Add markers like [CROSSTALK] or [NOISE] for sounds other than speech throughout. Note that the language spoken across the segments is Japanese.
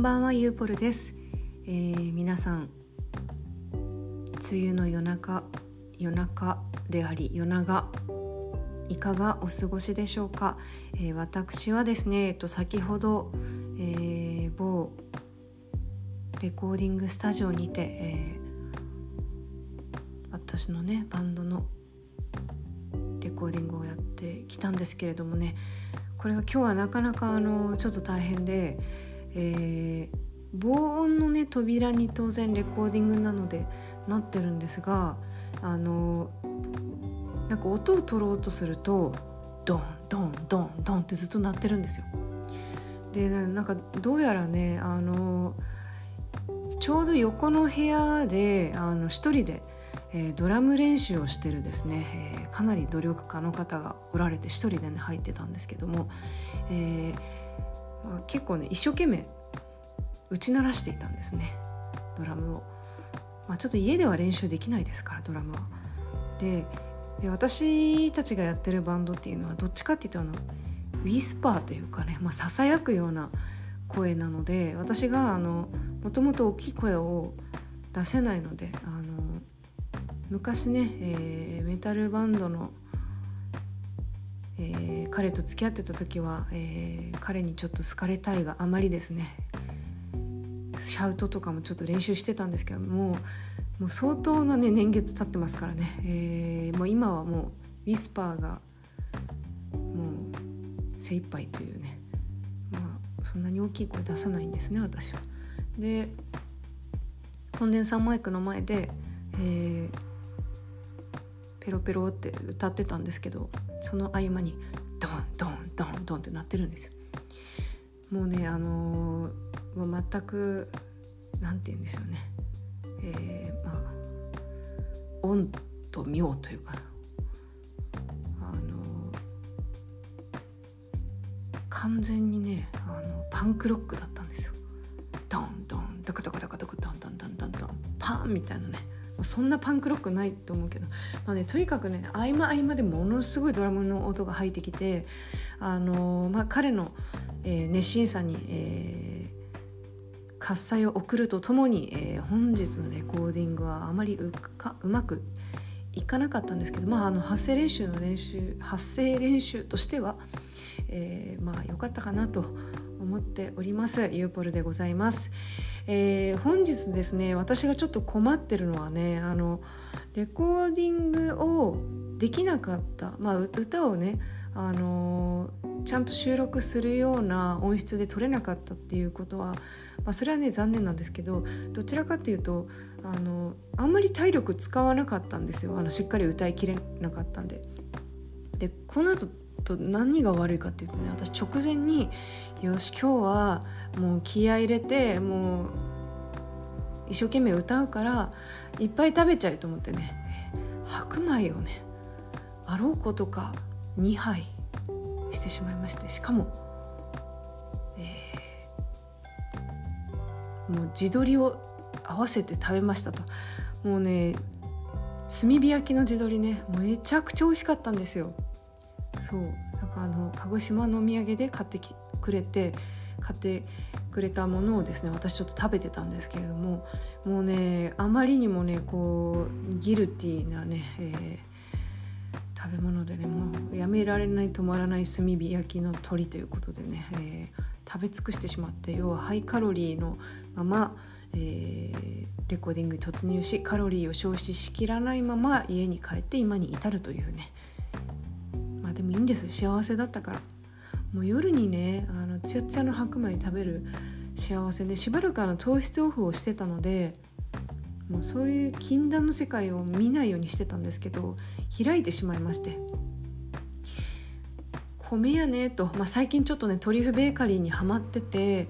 んばんはゆうぽるです、えー、皆さん梅雨の夜中夜中であり夜長いかがお過ごしでしょうか、えー、私はですね、えっと、先ほど、えー、某レコーディングスタジオにて、えー、私のねバンドのレコーディングをやってきたんですけれどもねこれが今日はなかなかあのちょっと大変で、えー、防音のね扉に当然レコーディングなのでなってるんですがあのなんか音を取ろうとするとドンドンドンドンってずっと鳴ってるんですよ。でなんかどうやらねあのちょうど横の部屋であの一人でえー、ドラム練習をしてるですね、えー、かなり努力家の方がおられて一人でね入ってたんですけども、えーまあ、結構ね一生懸命打ち鳴らしていたんですねドラムを、まあ、ちょっと家では練習できないですからドラムは。でで私たちがやってるバンドっていうのはどっちかっていうとあのウィスパーというかね、ささやくような声なので私があのもともと大きい声を出せないのであの昔ね、えー、メタルバンドの、えー、彼と付き合ってた時は、えー、彼にちょっと好かれたいがあまりですね。シャウトとかもちょっと練習してたんですけどももう相当な、ね、年月経ってますからね、えー、もう今はもうウィスパーがもう精一杯というね。まあそんなに大きい声出さないんですね私は。でコンデンサーマイクの前で、えー、ペロペロって歌ってたんですけどその合間にドンドンドンドンって鳴ってるんですよ。もうねあのー、もう全くなんて言うんでしょうね、えー、まあ恩と妙というかあのー、完全にねあのパンクロックだったんですよ。ドンドンドクドクドクドクドンドンドンドンドンパンみたいなねそんなパンクロックないと思うけど、まあね、とにかくね合間合間でものすごいドラムの音が入ってきて、あのー、まあ、彼の、えー、熱心さに、えー、喝采を送るとともに、えー、本日のレコーディングはあまりうかうまくいかなかったんですけど、まあ、あの発声練習の練習発声練習としては、えー、まあ良かったかなと思っております。ユーポルでございます、えー、本日ですね私がちょっと困ってるのはねあのレコーディングをできなかった、まあ、歌をねあのちゃんと収録するような音質で撮れなかったっていうことは、まあ、それはね残念なんですけどどちらかというとあのあんまり体力使わなかったんですよ。あのしっかり歌いきれなかったんで。でこの後と何が悪いかっていうとね私直前によし今日はもう気合入れてもう一生懸命歌うからいっぱい食べちゃうと思ってね。白米をねあろうことか2杯してしまいましてしかも、えー、もう地鶏を合わせて食べましたと。もうね炭火焼きの地鶏ねめちゃくちゃ美味しかったんですよ。そう。なんかあの鹿児島のお土産で買ってきくれて買ってくれたものをですね私ちょっと食べてたんですけれどももうねあまりにもねこうギルティーなね、えー、食べ物でねもうやめられない止まらない炭火焼きの鳥ということでね、えー、食べ尽くしてしまって要はハイカロリーのまま、えー、レコーディングに突入しカロリーを消費しきらないまま家に帰って今に至るというねあでもいいんです。幸せだったから。もう夜にねあのツヤツヤの白米食べる幸せでしばらくあの糖質オフをしてたのでもうそういう禁断の世界を見ないようにしてたんですけど開いてしまいまして。米やねと、まあ、最近ちょっとねトリュフベーカリーにはまってて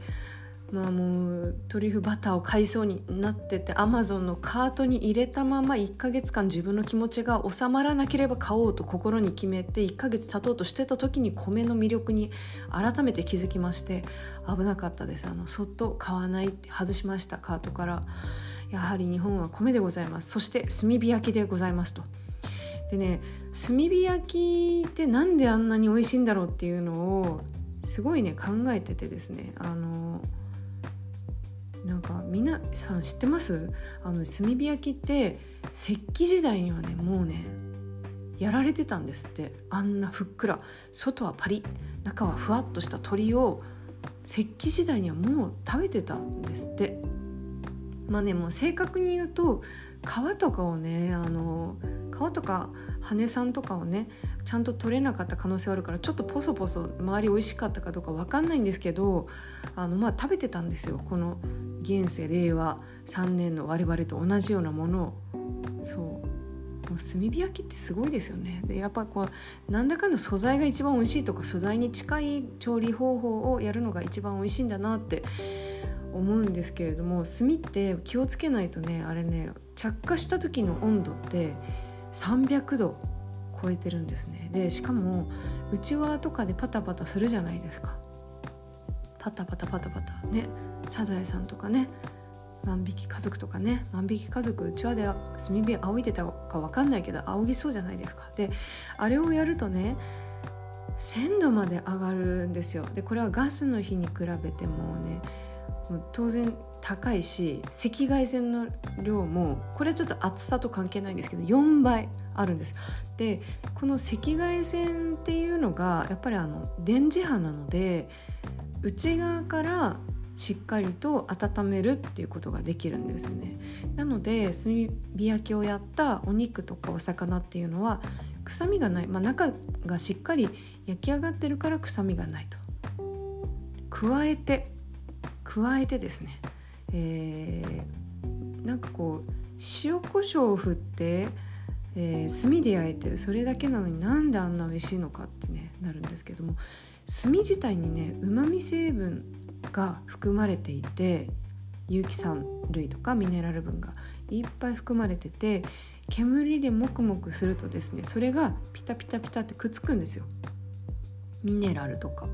まあもうトリュフバターを買いそうになっててアマゾンのカートに入れたまま1ヶ月間自分の気持ちが収まらなければ買おうと心に決めて1ヶ月経とうとしてた時に米の魅力に改めて気づきまして危なかったです。あのそっと買わないって外しましたカートから。やはり日本は米でございます。そして炭火焼きでございますと。でね炭火焼きってなんであんなに美味しいんだろうっていうのをすごいね考えててですね。あのなんか皆さん知ってます？あの炭火焼きって石器時代にはねもうねやられてたんですって。あんなふっくら。外はパリ。中はふわっとした鶏を石器時代にはもう食べてたんですって。まあねもう正確に言うと皮とかをねあの皮とか羽さんとかをねちゃんと取れなかった可能性あるからちょっとポソポソ周り美味しかったかどうか分かんないんですけどあのまあ食べてたんですよ。この現世令和3年の我々と同じようなものをそう。炭火焼きってすごいですよね。でやっぱこうなんだかんだ素材が一番美味しいとか素材に近い調理方法をやるのが一番美味しいんだなって思うんですけれども炭って気をつけないとねあれね着火した時の温度って300度超えてるんですね。でしかも内輪とかでパタパタするじゃないですか。パタパタパタパタ。ね。サザエさんとかね万引き家族とかね万引き家族うちわで炭火仰いでたか分かんないけど仰ぎそうじゃないですかであれをやるとね1,000度まで上がるんですよでこれはガスの火に比べてもねもう当然高いし赤外線の量もこれちょっと厚さと関係ないんですけど4倍あるんです。でこの赤外線っていうのがやっぱりあの電磁波なので内側からしっかりと温めるっていうことができるんですね。なので炭火焼きをやったお肉とかお魚っていうのは臭みがない、まあ、中がしっかり焼き上がってるから臭みがないと。加えて加えてですね、えー、なんかこう塩コショウを振って、えー、炭で焼いてそれだけなのになんであんな美味しいのかってねなるんですけども炭自体にねうまみ成分が含まれていて有機酸類とかミネラル分がいっぱい含まれてて煙でモクモクするとですねそれがピタピタピタってくっつくんですよ。ミネラルとか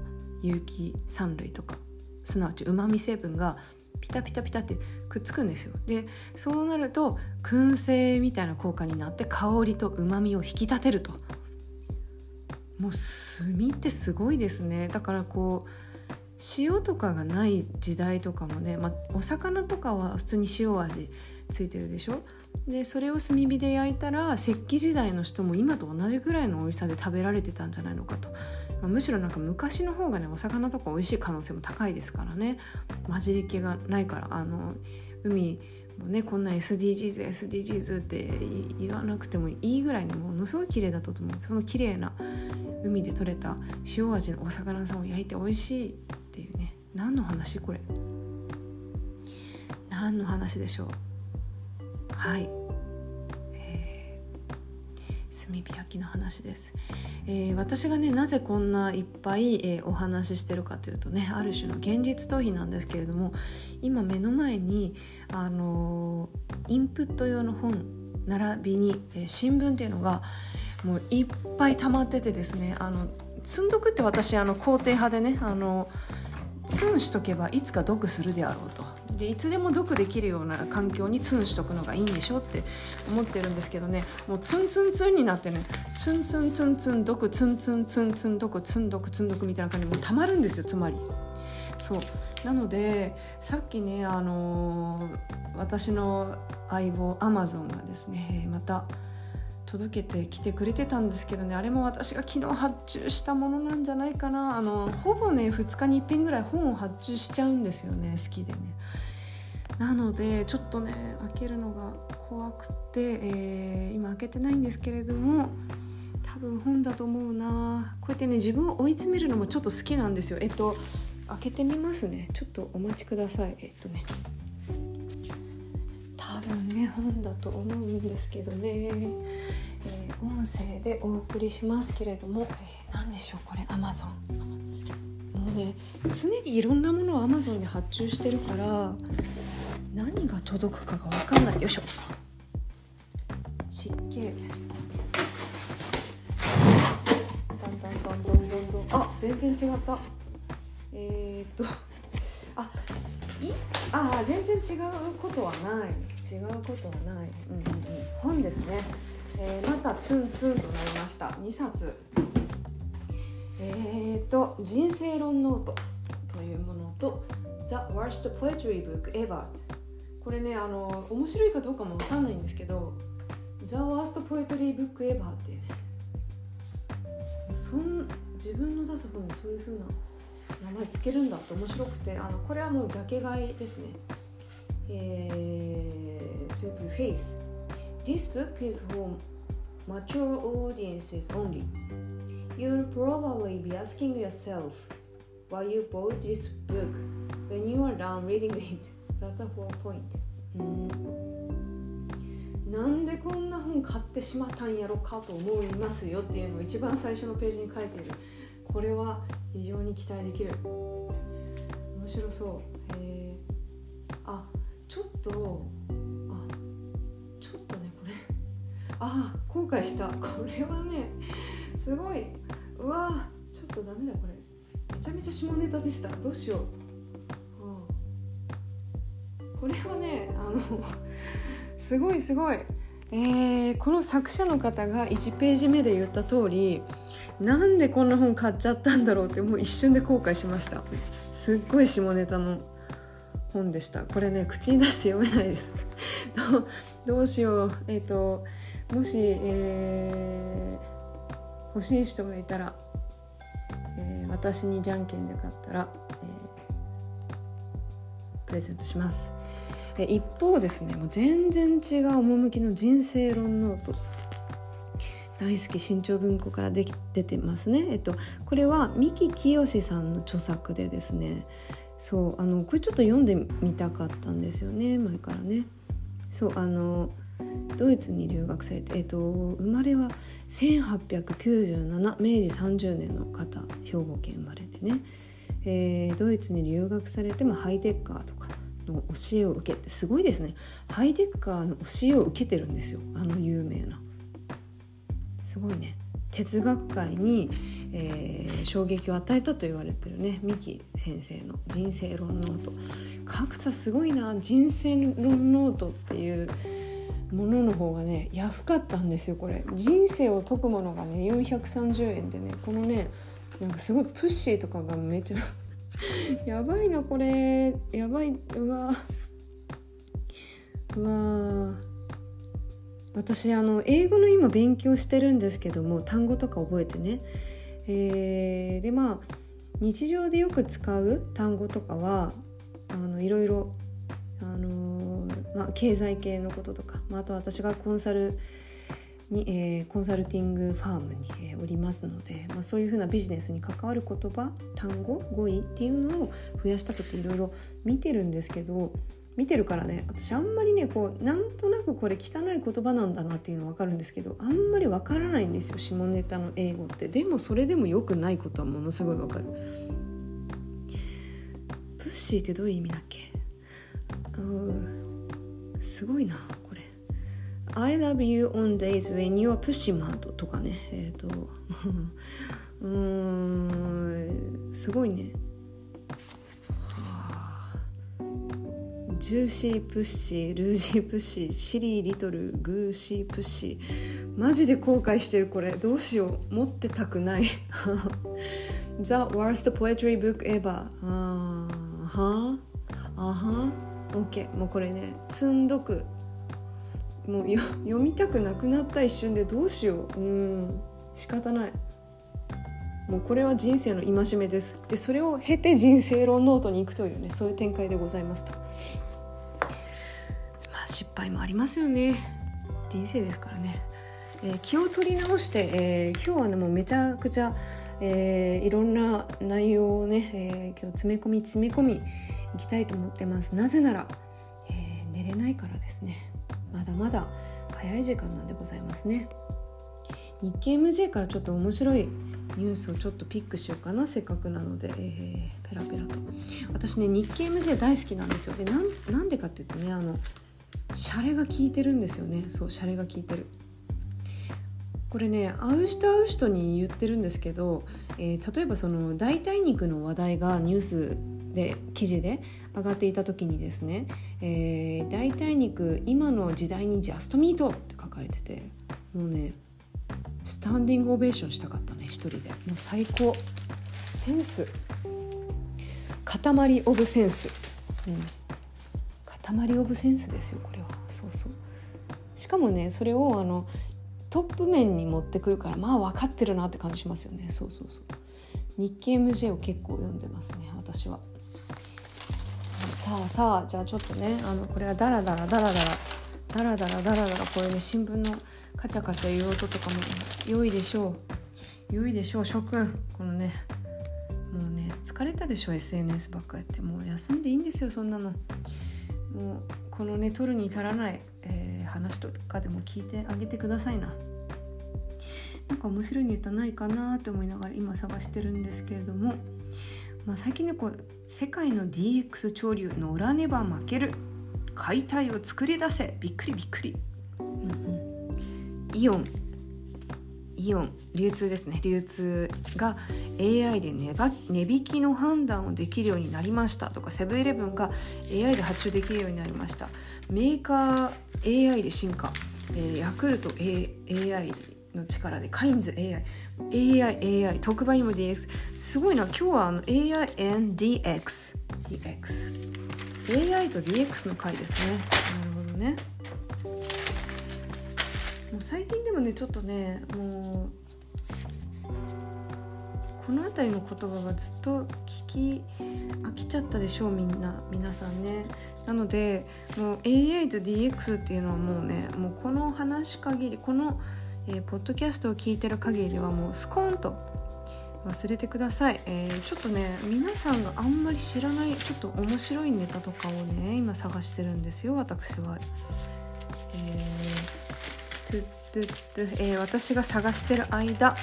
有機酸類とかすなわちうまみ成分がピタピタピタってくっつくんですよ。でそうなると燻製みたいな効果になって香りとうまみを引き立てると。もう炭ってすごいですね。だからこう塩とかがない時代とかもね、まあ、お魚とかは普通に塩味ついてるでしょ？でそれを炭火で焼いたら石器時代の人も今と同じぐらいの美味しさで食べられてたんじゃないのかと、まあ、むしろなんか昔の方がねお魚とか美味しい可能性も高いですからね。混じり気がないからあの海もねこんな SDGs SDGs って言わなくてもいいぐらいにものすごい綺麗だったと思うその綺麗な海で採れた塩味のお魚さんを焼いて美味しいっていうね。何の話これ？何の話でしょう？はい、えー、炭火焼きの話です、えー、私がねなぜこんないっぱい、えー、お話ししてるかというとねある種の現実逃避なんですけれども今目の前にあのインプット用の本並びに、えー、新聞っていうのがもういっぱい溜まっててですねあの積んどくって私あの肯定派でねあのツンしとけばいつか読するであろうと。でいつでも読できるような環境にツンしとくのがいいんでしょって思ってるんですけどね。もうツンツンツンになってねツンツンツンツン読ツンツンツンツン読ツン読ツン読みたいな感じでもうたまるんですよつまり。そう。なのでさっきねあのー、私の相棒アマゾンがですねまた届けてきてくれてたんですけどね。あれも私が昨日発注したものなんじゃないかな。あのほぼね2日に1遍ぐらい本を発注しちゃうんですよね。好きでね。なのでちょっとね開けるのが怖くて、えー、今開けてないんですけれども多分本だと思うな。こうやってね自分を追い詰めるのもちょっと好きなんですよ。えっと開けてみますね。ちょっとお待ちください。えっとね。ね本だと思うんですけどね、えー、音声でお送りしますけれども、えー、何でしょうこれ Amazon もうね常にいろんなものを Amazon で発注してるから何が届くかが分かんない。よいしょ。湿気。だんだんだんだんだんだん。あ全然違った。えー、っとあい？あ全然違うことはない。違うことはない、うんうんうん、本ですね、えー、またツンツンとなりました。2冊。えーと「人生論ノート」というものと The Worst Poetry Book Ever これねあの面白いかどうかもわかんないんですけど The Worst Poetry Book Ever ってそん自分の出す本にそういう風な名前つけるんだって面白くてあのこれはもうジャケ買いですねえー、to preface This book is for mature audiences only You'll probably be asking yourself why you bought this book when you are done reading it. That's the whole point. なんでこんな本買ってしまったんやろかと思いますよっていうのを一番最初のページに書いているこれは非常に期待できる。面白そう。えー、あちょっとあちょっとねこれ。あ後悔した。これはねすごい。うわちょっとダメだこれ。めちゃめちゃ下ネタでした。どうしよう、うん、これはねあのすごいすごい。えー、この作者の方が1ページ目で言った通りなんでこんな本買っちゃったんだろうってもう一瞬で後悔しました。すっごい下ネタの本でした。これね口に出して読めないです。[LAUGHS] どうしよう。えっ、ー、ともし、えー、欲しい人がいたらえー、私にじゃんけんで買ったら、えー、プレゼントします、一方ですねもう全然違う趣の人生論ノート。大好き新潮文庫からでき出てますね。えっとこれは三木清さんの著作でですね。そうあのこれちょっと読んでみたかったんですよね前からね。そうあのドイツに留学されて、えーと、生まれは1897明治30年の方兵庫県生まれでね、えー、ドイツに留学されて、もハイデッカーとかの教えを受けてすごいですね。ハイデッカーの教えを受けてるんですよ。あの有名な。すごいね。哲学界に、えー、衝撃を与えたと言われてるね。三木先生の「人生論ノート」格差すごいな。人生論ノートっていうものの方がね安かったんですよこれ。人生を解くものがね430円でねこのねなんかすごい pussy とかがめちゃ [LAUGHS] やばいなこれ。やばい。うわ。うわ。私あの英語の今勉強してるんですけども単語とか覚えてね。えー、でまあ日常でよく使う単語とかはあのいろいろあのまあ、経済系のこととか、まあ、あと私がコンサルに、えー、コンサルティングファームに、えー、おりますので、まあ、そういうふうなビジネスに関わる言葉単語語彙っていうのを増やしたくていろいろ見てるんですけど見てるからね私あんまりねこうなんとなくこれ汚い言葉なんだなっていうの分かるんですけどあんまり分からないんですよ下ネタの英語って。でもそれでも良くないことはものすごい分かる。プッシーってどういう意味だっけ？すごいな。I love you on days when you are pushing mad とかね。えっ、ー、と。[LAUGHS] うん。すごいね。juicy pussy loosey pussy silly little goosey pussy マジで後悔してるこれ。どうしよう。持ってたくない。The worst poetry book ever あはあ。は OK もうこれね。積んどく。もう読みたくなくなった一瞬でどうしよう。うん。仕方ない。もうこれは人生の戒めです。でそれを経て人生論ノートに行くというねそういう展開でございますと。まあ失敗もありますよね。人生ですからね、えー、気を取り直して、えー、今日はねもうめちゃくちゃ、えー、いろんな内容をね、え、今日詰め込み詰め込みいきたいと思ってます。なぜなら、え、寝れないからですね。まだまだ早い時間なんでございますね。日経 MJ からちょっと面白いニュースをちょっとピックしようかなせっかくなので、えー、ペラペラと。私ね日経 MJ 大好きなんですよ。でなんでかっていうとねあのシャレが効いてるんですよね。そうシャレが効いてる。これね会う人会う人に言ってるんですけど、えー、例えばその代替肉の話題がニュースで記事で上がっていた時にですね、えー、代替肉今の時代にジャストミートって書かれててもうねスタンディングオベーションしたかったね一人で。もう最高。センス。塊オブセンス、うん、塊オブセンスですよこれは。そうそう。しかもねそれをあのトップ面に持ってくるからまあ分かってるなって感じしますよね。そうそうそう。日経 MJ を結構読んでますね私は。さあさあじゃあちょっとねあのこれはダラダラダラダラダラダラダラダラこれね新聞のカチャカチャ言う音とかも良いでしょう良いでしょう諸君このねもうね疲れたでしょ SNS ばっかやってもう休んでいいんですよそんなのもうこのね取るに足らない、えー、話とかでも聞いてあげてくださいななんか面白いネタないかなって思いながら今探してるんですけれども、まあ、最近ねこう世界の DX 潮流乗らねば負ける。解体を作り出せ。びっくりびっくり、うんうん、イオン。イオン。流通ですね。流通が AI で値引きの判断をできるようになりました。とかセブンイレブンが AI で発注できるようになりました。メーカー AI で進化、えー、ヤクルト、A、AI の力でカインズ AI AI AI 特売にも DX す。ごいな今日はあの AI and DX DX AI と DX の回ですね。なるほどね。もう最近でもねちょっとねもうこの辺りの言葉がずっと聞き飽きちゃったでしょうみんな皆さんね。なのでもう AI と DX っていうのはもうねもうこの話限りこのえー、ポッドキャストを聞いてる限りはもうスコーンと忘れてください、えー、ちょっとね皆さんがあんまり知らないちょっと面白いネタとかをね今探してるんですよ私は。えー、トゥットゥットゥ、えー、私が探してる間、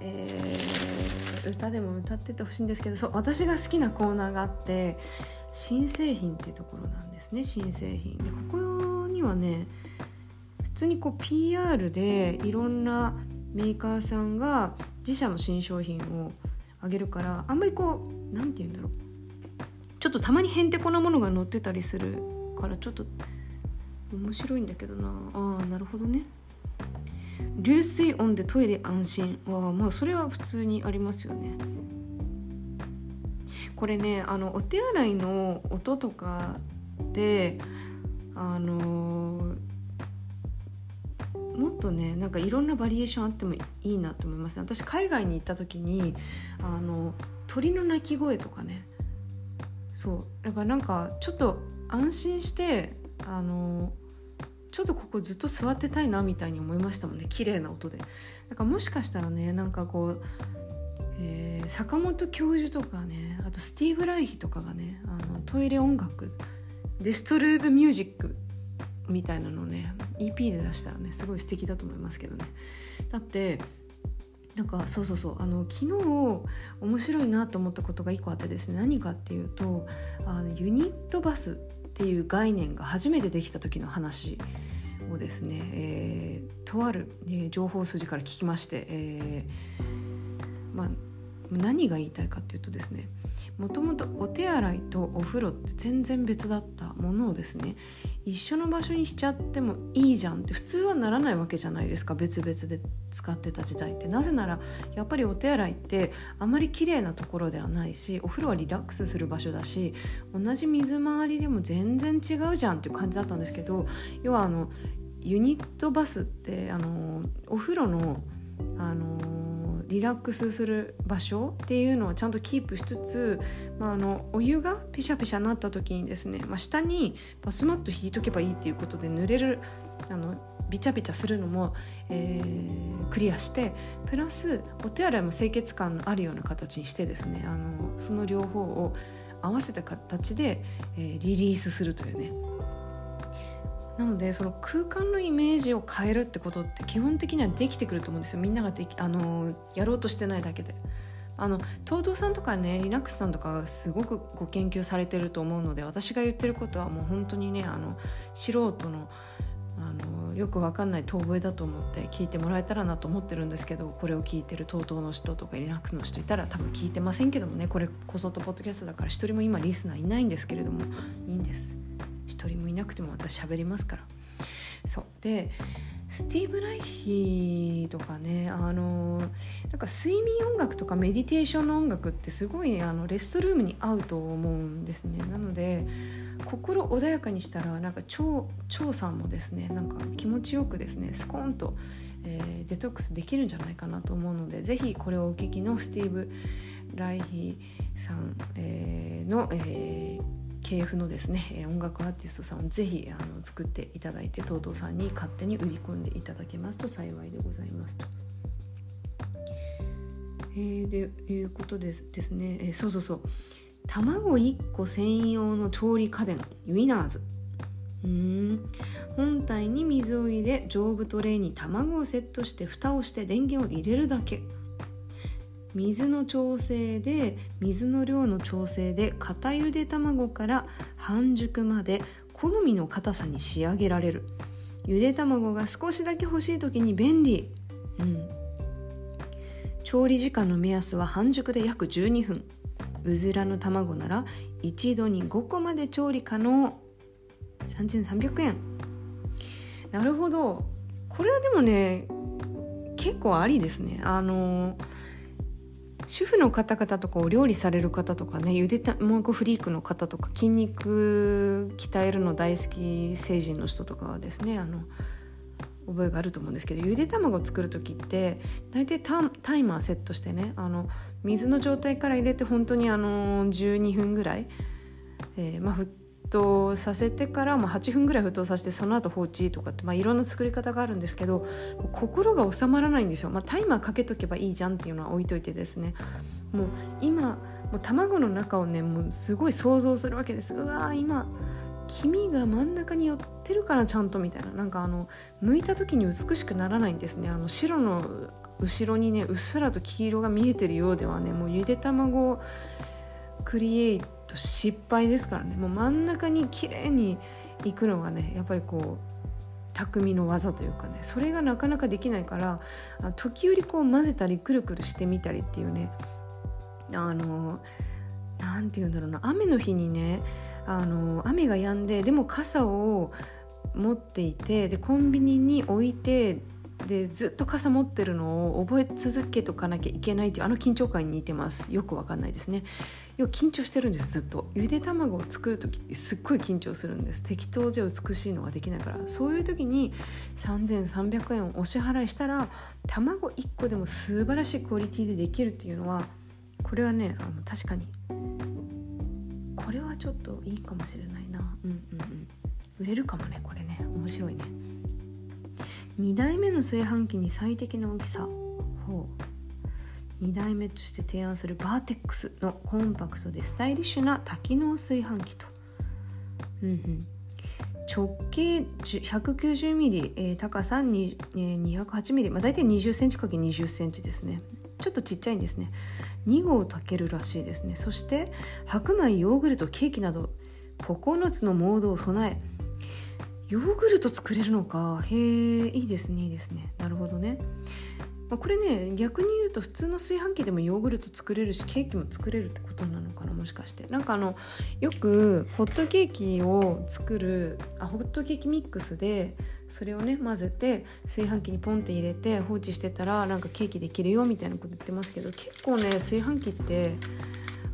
えー、歌でも歌っててほしいんですけどそう私が好きなコーナーがあって新製品っていうところなんですね新製品。でここにはね普通にこう PR でいろんなメーカーさんが自社の新商品をあげるからあんまりこう何て言うんだろう。ちょっとたまにへんてこなものが載ってたりするからちょっと面白いんだけどな。ああなるほどね。流水音でトイレ安心。はまあそれは普通にありますよね。これねあのお手洗いの音とかであのもっとねなんかいろんなバリエーションあってもいいなと思います、私海外に行った時にあの鳥の鳴き声とかね。そう。だからなんかちょっと安心してあのちょっとここずっと座ってたいなみたいに思いましたもんね。綺麗な音で。だからもしかしたらねなんかこう、えー、坂本教授とかねあとスティーブ・ライヒとかがねあのトイレ音楽。デストルーブミュージック。みたいなのをね EP で出したらねすごい素敵だと思いますけどね。だってなんかそうそうそうあの昨日面白いなと思ったことが1個あってですね何かっていうとあのユニットバスっていう概念が初めてできた時の話をですね、えー、とある、えー、情報筋から聞きまして、えー、まあ何が言いたいかっていうとですねもともとお手洗いとお風呂って全然別だったものをですね一緒の場所にしちゃってもいいじゃんって普通はならないわけじゃないですか別々で使ってた時代って。なぜならやっぱりお手洗いってあまり綺麗なところではないしお風呂はリラックスする場所だし同じ水回りでも全然違うじゃんっていう感じだったんですけど要はあのユニットバスってあのお風呂のあのリラックスする場所っていうのをちゃんとキープしつつ、まあ、あのお湯がピシャピシャなった時にですね、まあ、下にバスマット引いとけばいいっていうことで濡れるあのビチャビチャするのも、えー、クリアしてプラスお手洗いも清潔感のあるような形にしてですねあのその両方を合わせた形で、えー、リリースするというね。なのでその空間のイメージを変えるってことって基本的にはできてくると思うんですよみんなができあのやろうとしてないだけで。あの東堂さんとかねリナックスさんとかすごくご研究されてると思うので私が言ってることはもう本当にねあの素人のあのよくわかんない遠吠えだと思って聞いてもらえたらなと思ってるんですけどこれを聞いてる TOTO の人とかリナックスの人いたら多分聞いてませんけどもねこれこそとポッドキャストだから一人も今リスナーいないんですけれどもいいんです一人もいなくても私喋りますから。そう。でスティーブ・ライヒとかねあのなんか睡眠音楽とかメディテーションの音楽ってすごいあのレストルームに合うと思うんですね。なので心穏やかにしたらなんか腸腸さんもですねなんか気持ちよくですねスコーンと、えー、デトックスできるんじゃないかなと思うのでぜひこれをお聞きのスティーブ・ライヒさん、えー、の、えー系譜のですね音楽アーティストさんをぜひあの作っていただいて TOTO さんに勝手に売り込んでいただけますと幸いでございますと。えー、でいうことですですね、えー、そうそうそう。卵1個専用の調理家電ウィナーズ。うん。本体に水を入れ丈夫トレーに卵をセットして蓋をして電源を入れるだけ。水の調整で水の量の調整で固ゆで卵から半熟まで好みの硬さに仕上げられる。ゆで卵が少しだけ欲しい時に便利、うん、調理時間の目安は半熟で約12分。うずらの卵なら一度に5個まで調理可能。3300円。なるほど。これはでもね結構ありですね。あのー主婦の方々とかお料理される方とかねゆで卵フリークの方とか筋肉鍛えるの大好き成人の人とかはですねあの覚えがあると思うんですけどゆで卵を作る時って大体タイマーセットしてねあの水の状態から入れて本当にあの12分ぐらい、えー、まあ沸騰させてから、まあ、8分ぐらい沸騰させてその後放置とかって、まあ、いろんな作り方があるんですけど心が収まらないんですよ、まあ、タイマーかけとけばいいじゃんっていうのは置いといてですね。もう今もう卵の中をねもうすごい想像するわけです。うわ今黄身が真ん中に寄ってるからちゃんとみたいな。なんかあの剥いた時に美しくならないんですね。あの白の後ろにねうっすらと黄色が見えてるようではねもうゆで卵クリエイと失敗ですからね。もう真ん中に綺麗にいくのがねやっぱりこう匠の技というかね。それがなかなかできないから時折こう混ぜたりくるくるしてみたりっていうね。あの何て言うんだろうな。雨の日にねあの雨が止んででも傘を持っていてでコンビニに置いてでずっと傘持ってるのを覚え続けとかなきゃいけないっていうあの緊張感に似てます。よくわかんないですね。要は緊張してるんです。ずっと。ゆで卵を作る時ってすっごい緊張するんです。適当じゃ美しいのができないから。そういう時に3300円をお支払いしたら卵1個でも素晴らしいクオリティでできるっていうのはこれはねあの確かに。これはちょっといいかもしれないな。うんうんうん。売れるかもねこれね。面白いね。2台目の炊飯器に最適な大きさ。ほう。2台目として提案するバーテックスのコンパクトでスタイリッシュな多機能炊飯器と、うんうん、直径 190mm、えー、高さに、えー、208mm、まあ、大体 20cm×20cm ですね。ちょっとちっちゃいんですね。2合炊けるらしいですね。そして白米ヨーグルトケーキなど9つのモードを備えヨーグルト作れるのか。へえいいですねいいですね。なるほどね、まあ、これね逆に言うと普通の炊飯器でもヨーグルト作れるしケーキも作れるってことなのかなもしかして。なんかあのよくホットケーキを作るあホットケーキミックスでそれをね混ぜて炊飯器にポンって入れて放置してたらなんかケーキできるよみたいなこと言ってますけど結構ね炊飯器って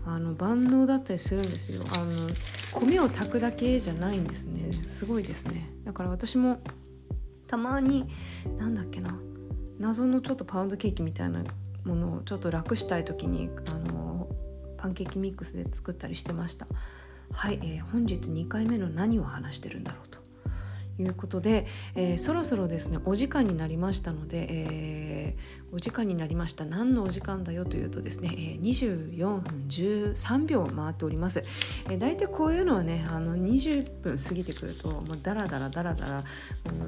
あの万能だったりするんですよ。あの米を炊くだけじゃないんですね。すごいですね。だから私もたまになんだっけな。謎のちょっとパウンドケーキみたいなものをちょっと楽したい時にあのパンケーキミックスで作ったりしてました。はい、えー、本日2回目の何を話してるんだろうと。いうことで、えー、そろそろですねお時間になりましたので、えー、お時間になりました。何のお時間だよというとですね、24分13秒回っております、え、大体こういうのはねあの20分過ぎてくるともうダラダラダラダラ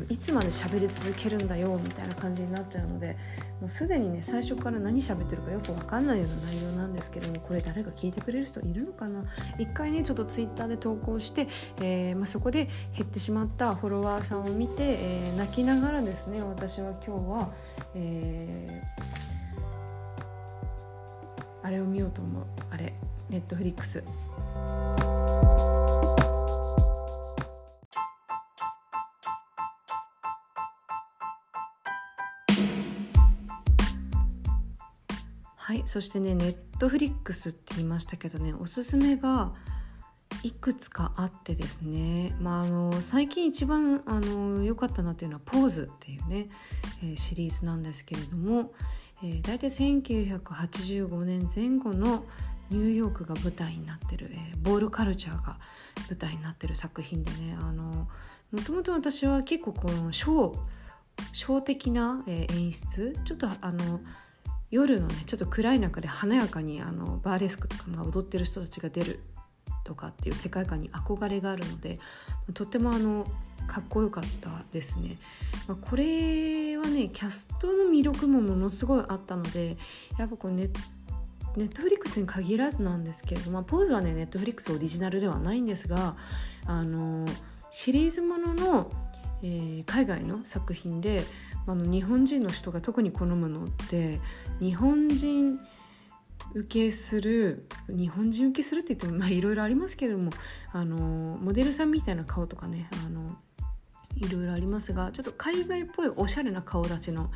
いつまで喋り続けるんだよみたいな感じになっちゃうのでもうすでにね最初から何喋ってるかよく分かんないような内容なんですけどもこれ誰か聞いてくれる人いるのかな？一回ねちょっとツイッターで投稿して、えーまあ、そこで減ってしまったフォロワーさんを見て、えー、泣きながらですね私は今日は、えー、あれを見ようと思う。あれ。ネットフリックス。はい。そしてねネットフリックスって言いましたけどねおすすめがいくつかあってですね、まあ、あの最近一番あの良かったなっていうのは「ポーズ」っていうね、えー、シリーズなんですけれども、えー、大体1985年前後のニューヨークが舞台になってる、えー、ボールカルチャーが舞台になってる作品でねもともと私は結構このショーショー的な、えー、演出ちょっとあの夜のねちょっと暗い中で華やかにあのバーレスクとか、まあ、踊ってる人たちが出るとかっていう世界観に憧れがあるのでとてもあのかっこよかったですね、まあ、これはねキャストの魅力もものすごいあったのでやっぱこうネネットフリックスに限らずなんですけれども、まあ、ポーズはねネットフリックスオリジナルではないんですがあのシリーズものの、えー、海外の作品であの日本人の人が特に好むのって日本人受けする日本人受けするって言ってもいろいろありますけれどもあのモデルさんみたいな顔とかねあのいろいろありますがちょっと海外っぽいおしゃれな顔立ちの、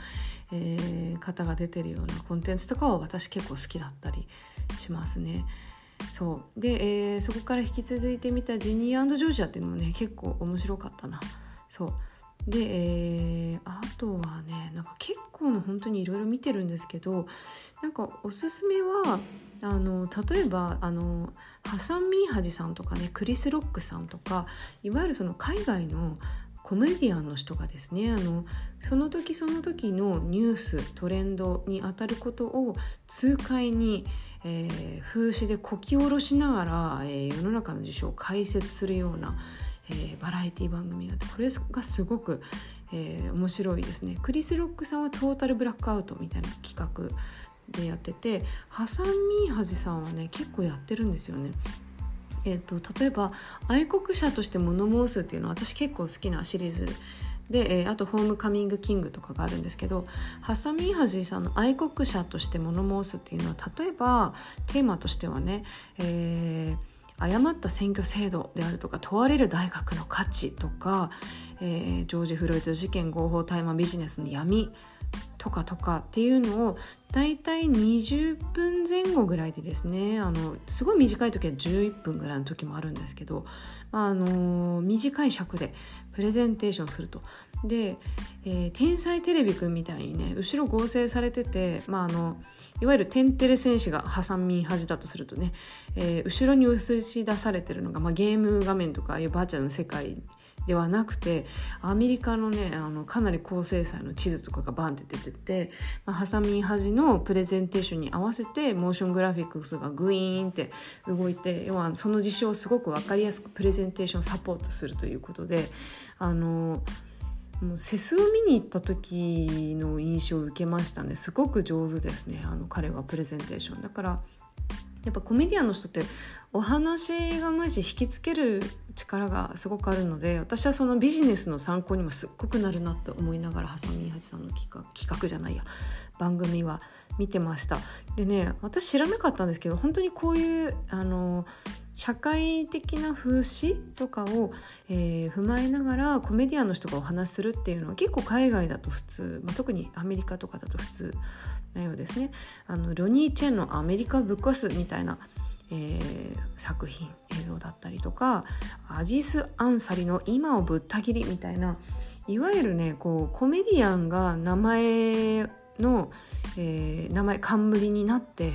えー、方が出てるようなコンテンツとかは私結構好きだったりしますね。そうで、えー、そこから引き続いてみたジニージョージアっていうのもね結構面白かったな。そうで、えー、あとはねなんか結構の本当にいろいろ見てるんですけどなんかおすすめはあの例えばあのハサン・ミーハジさんとかねクリス・ロックさんとかいわゆるその海外のコメディアンの人がですねあのその時その時のニューストレンドにあたることを痛快に、えー、風刺でこき下ろしながら、えー、世の中の事象を解説するようなえー、バラエティ番組があってこれがすごく、えー、面白いですねクリス・ロックさんはトータルブラックアウトみたいな企画でやっててハサン・ミーハジさんはね結構やってるんですよね。えーと、例えば愛国者として物申すっていうのは私結構好きなシリーズで、えー、あと「ホームカミング・キング」とかがあるんですけどハサミーハジさんの愛国者として物申すっていうのは例えばテーマとしてはね、えー誤った選挙制度であるとか問われる大学の価値とか、えー、ジョージ・フロイト事件合法大麻ビジネスの闇とかとかっていうのを大体20分前後ぐらいでですねあのすごい短い時は11分ぐらいの時もあるんですけど、あの短い尺でプレゼンテーションすると。で、えー、天才テレビくんみたいにね後ろ合成されてて、まあ、あのいわゆるテンテレ戦士がハサミ端だとするとね、えー、後ろに映し出されてるのが、まあ、ゲーム画面とかああいうバーチャルの世界ではなくてアメリカのねあのかなり高精細の地図とかがバンって出てて、まあ、ハサミ端のプレゼンテーションに合わせてモーショングラフィックスがグイーンって動いて要はその事象をすごく分かりやすくプレゼンテーションサポートするということであのもうセスを見に行った時の印象を受けましたね。すごく上手ですね。あの彼はプレゼンテーション。だからやっぱコメディアンの人ってお話がうまいし引きつける力がすごくあるので私はそのビジネスの参考にもすっごくなるなと思いながらハサミハチさんの企画企画じゃないや。番組は見てました。でね私知らなかったんですけど本当にこういうあの社会的な風刺とかを、えー、踏まえながらコメディアンの人がお話しするっていうのは結構海外だと普通、まあ、特にアメリカとかだと普通なようですね。あのロニー・チェンの「アメリカぶっ壊す」みたいな、えー、作品映像だったりとかアジス・アンサリの「今をぶった切り」みたいないわゆるねこうコメディアンが名前の、えー、名前冠になって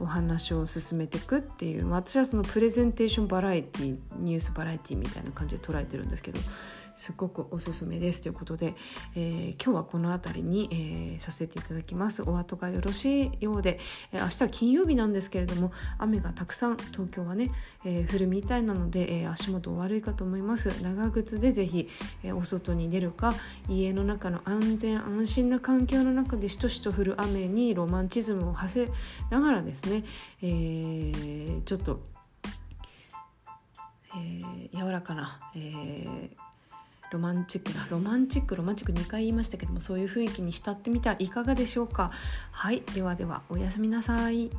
お話を進めていくっていう私はそのプレゼンテーションバラエティニュースバラエティみたいな感じで捉えてるんですけどすごくおすすめですということで、えー、今日はこの辺りに、えー、させていただきます。お後がよろしいようで、えー、明日は金曜日なんですけれども雨がたくさん東京はね、え降るみたいなので、え足元悪いかと思います。長靴でぜひ、えお外に出るか家の中の安全安心な環境の中でしとしと降る雨にロマンチズムを馳せながらですね、えちょっとえー、柔らかな、えー、ロマンチックなロマンチックロマンチック2回言いましたけどもそういう雰囲気に浸ってみてはいかがでしょうかはいではではおやすみなさい。